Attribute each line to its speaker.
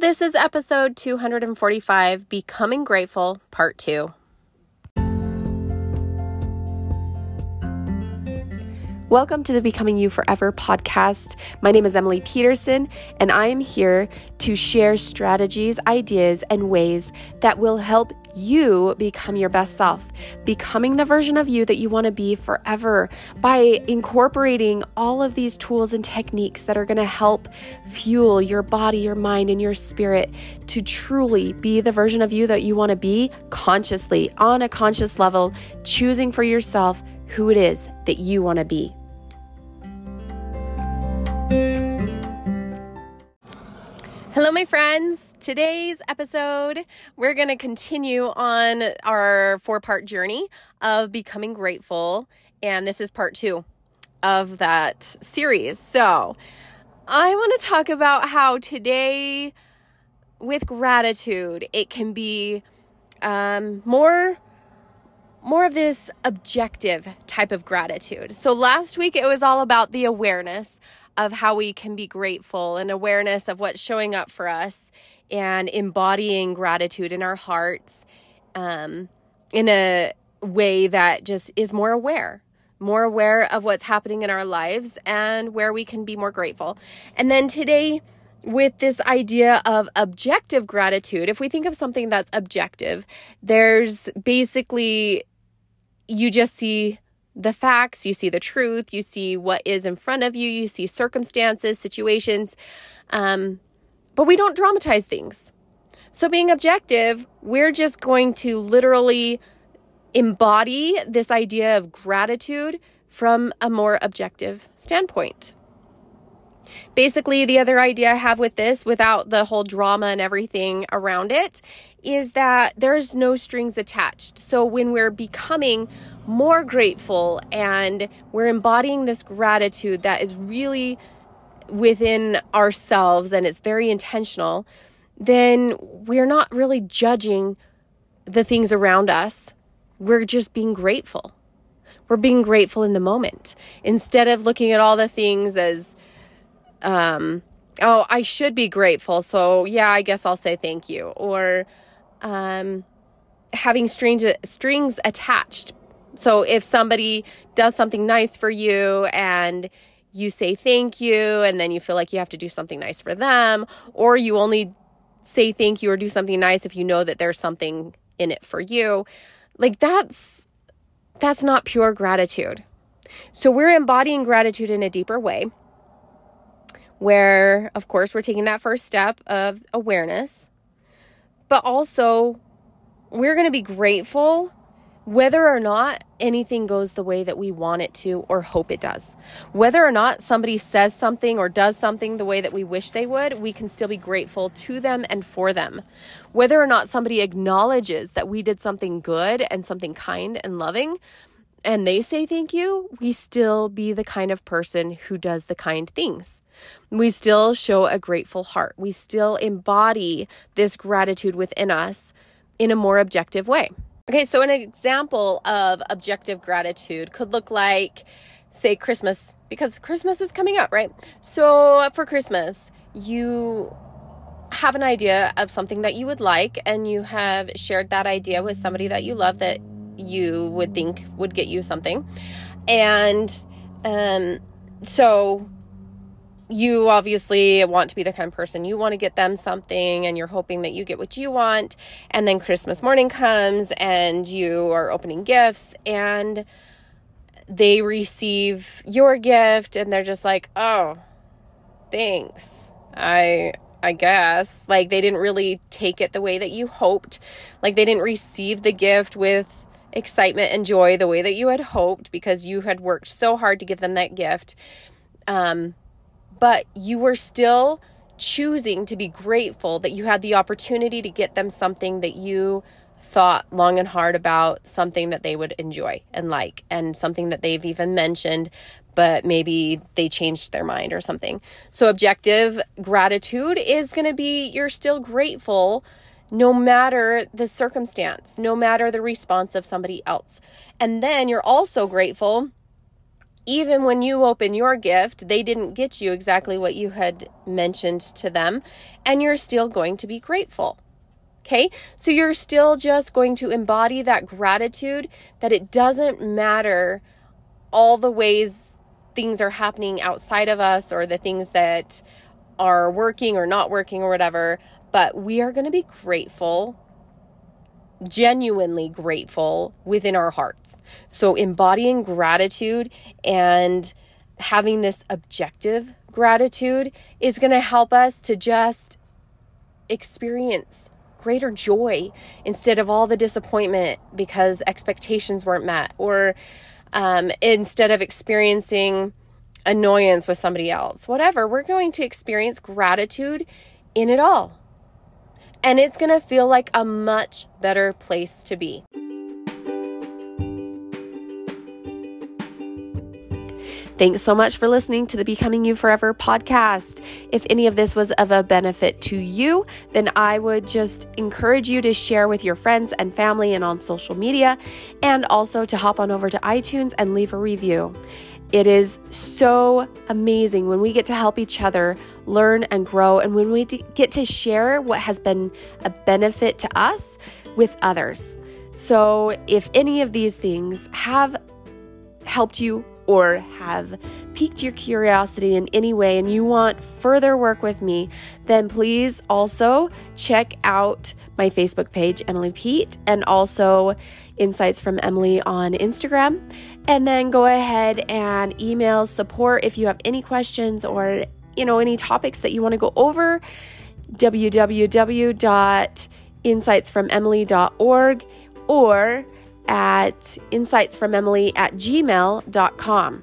Speaker 1: This is episode 245 Becoming Grateful, Part 2. Welcome to the Becoming You Forever podcast. My name is Emily Peterson, and I am here to share strategies, ideas, and ways that will help you become your best self, becoming the version of you that you want to be forever by incorporating all of these tools and techniques that are going to help fuel your body, your mind, and your spirit to truly be the version of you that you want to be consciously, on a conscious level, choosing for yourself who it is that you want to be. Hello, my friends. Today's episode, we're going to continue on our four part journey of becoming grateful. And this is part two of that series. So, I want to talk about how today, with gratitude, it can be um, more more of this objective type of gratitude. So last week it was all about the awareness of how we can be grateful and awareness of what's showing up for us and embodying gratitude in our hearts um, in a way that just is more aware more aware of what's happening in our lives and where we can be more grateful. And then today, with this idea of objective gratitude, if we think of something that's objective, there's basically you just see the facts, you see the truth, you see what is in front of you, you see circumstances, situations, um, but we don't dramatize things. So, being objective, we're just going to literally embody this idea of gratitude from a more objective standpoint. Basically, the other idea I have with this, without the whole drama and everything around it, is that there's no strings attached. So when we're becoming more grateful and we're embodying this gratitude that is really within ourselves and it's very intentional, then we're not really judging the things around us. We're just being grateful. We're being grateful in the moment instead of looking at all the things as um, oh, I should be grateful. So, yeah, I guess I'll say thank you. Or um, having strange, strings attached. So, if somebody does something nice for you and you say thank you, and then you feel like you have to do something nice for them, or you only say thank you or do something nice if you know that there's something in it for you, like that's that's not pure gratitude. So, we're embodying gratitude in a deeper way where, of course, we're taking that first step of awareness, but also we're going to be grateful whether or not anything goes the way that we want it to or hope it does. Whether or not somebody says something or does something the way that we wish they would, we can still be grateful to them and for them. Whether or not somebody acknowledges that we did something good and something kind and loving, and they say thank you, we still be the kind of person who does the kind things. We still show a grateful heart. We still embody this gratitude within us in a more objective way. Okay, so an example of objective gratitude could look like, say, Christmas, because Christmas is coming up, right? So for Christmas, you have an idea of something that you would like, and you have shared that idea with somebody that you love that you would think would get you something. And um, so you obviously want to be the kind of person you want to get them something and you're hoping that you get what you want. And then Christmas morning comes and you are opening gifts and they receive your gift and they're just like, "Oh, thanks. I I guess. Like they didn't really take it the way that you hoped. Like they didn't receive the gift with excitement and joy the way that you had hoped because you had worked so hard to give them that gift. Um, but you were still choosing to be grateful that you had the opportunity to get them something that you thought long and hard about, something that they would enjoy and like, and something that they've even mentioned, but maybe they changed their mind or something. So, objective gratitude is going to be you're still grateful no matter the circumstance, no matter the response of somebody else. And then you're also grateful even when you open your gift, they didn't get you exactly what you had mentioned to them, and you're still going to be grateful. Okay, so you're still just going to embody that gratitude that it doesn't matter all the ways things are happening outside of us or the things that are working or not working or whatever, but we are going to be grateful genuinely grateful within our hearts. So, embodying gratitude and having this objective gratitude is going to help us to just experience greater joy instead of all the disappointment because expectations weren't met, or um, instead of experiencing annoyance with somebody else. Whatever, we're going to experience gratitude in it all and it's going to feel like a much better place to be. Thanks so much for listening to the Becoming You Forever podcast. If any of this was of a benefit to you, then I would just encourage you to share with your friends and family and on social media, and also to hop on over to iTunes and leave a review. It is so amazing when we get to help each other learn and grow, and when we get to share what has been a benefit to us with others. So, if any of these things have helped you or have piqued your curiosity in any way and you want further work with me, then please also check out my Facebook page, Emily Pete, and also Insights from Emily on Instagram. And then go ahead and email support if you have any questions or you know any topics that you want to go over www.insightsfromemily.org or at insightsfromemily at gmail.com.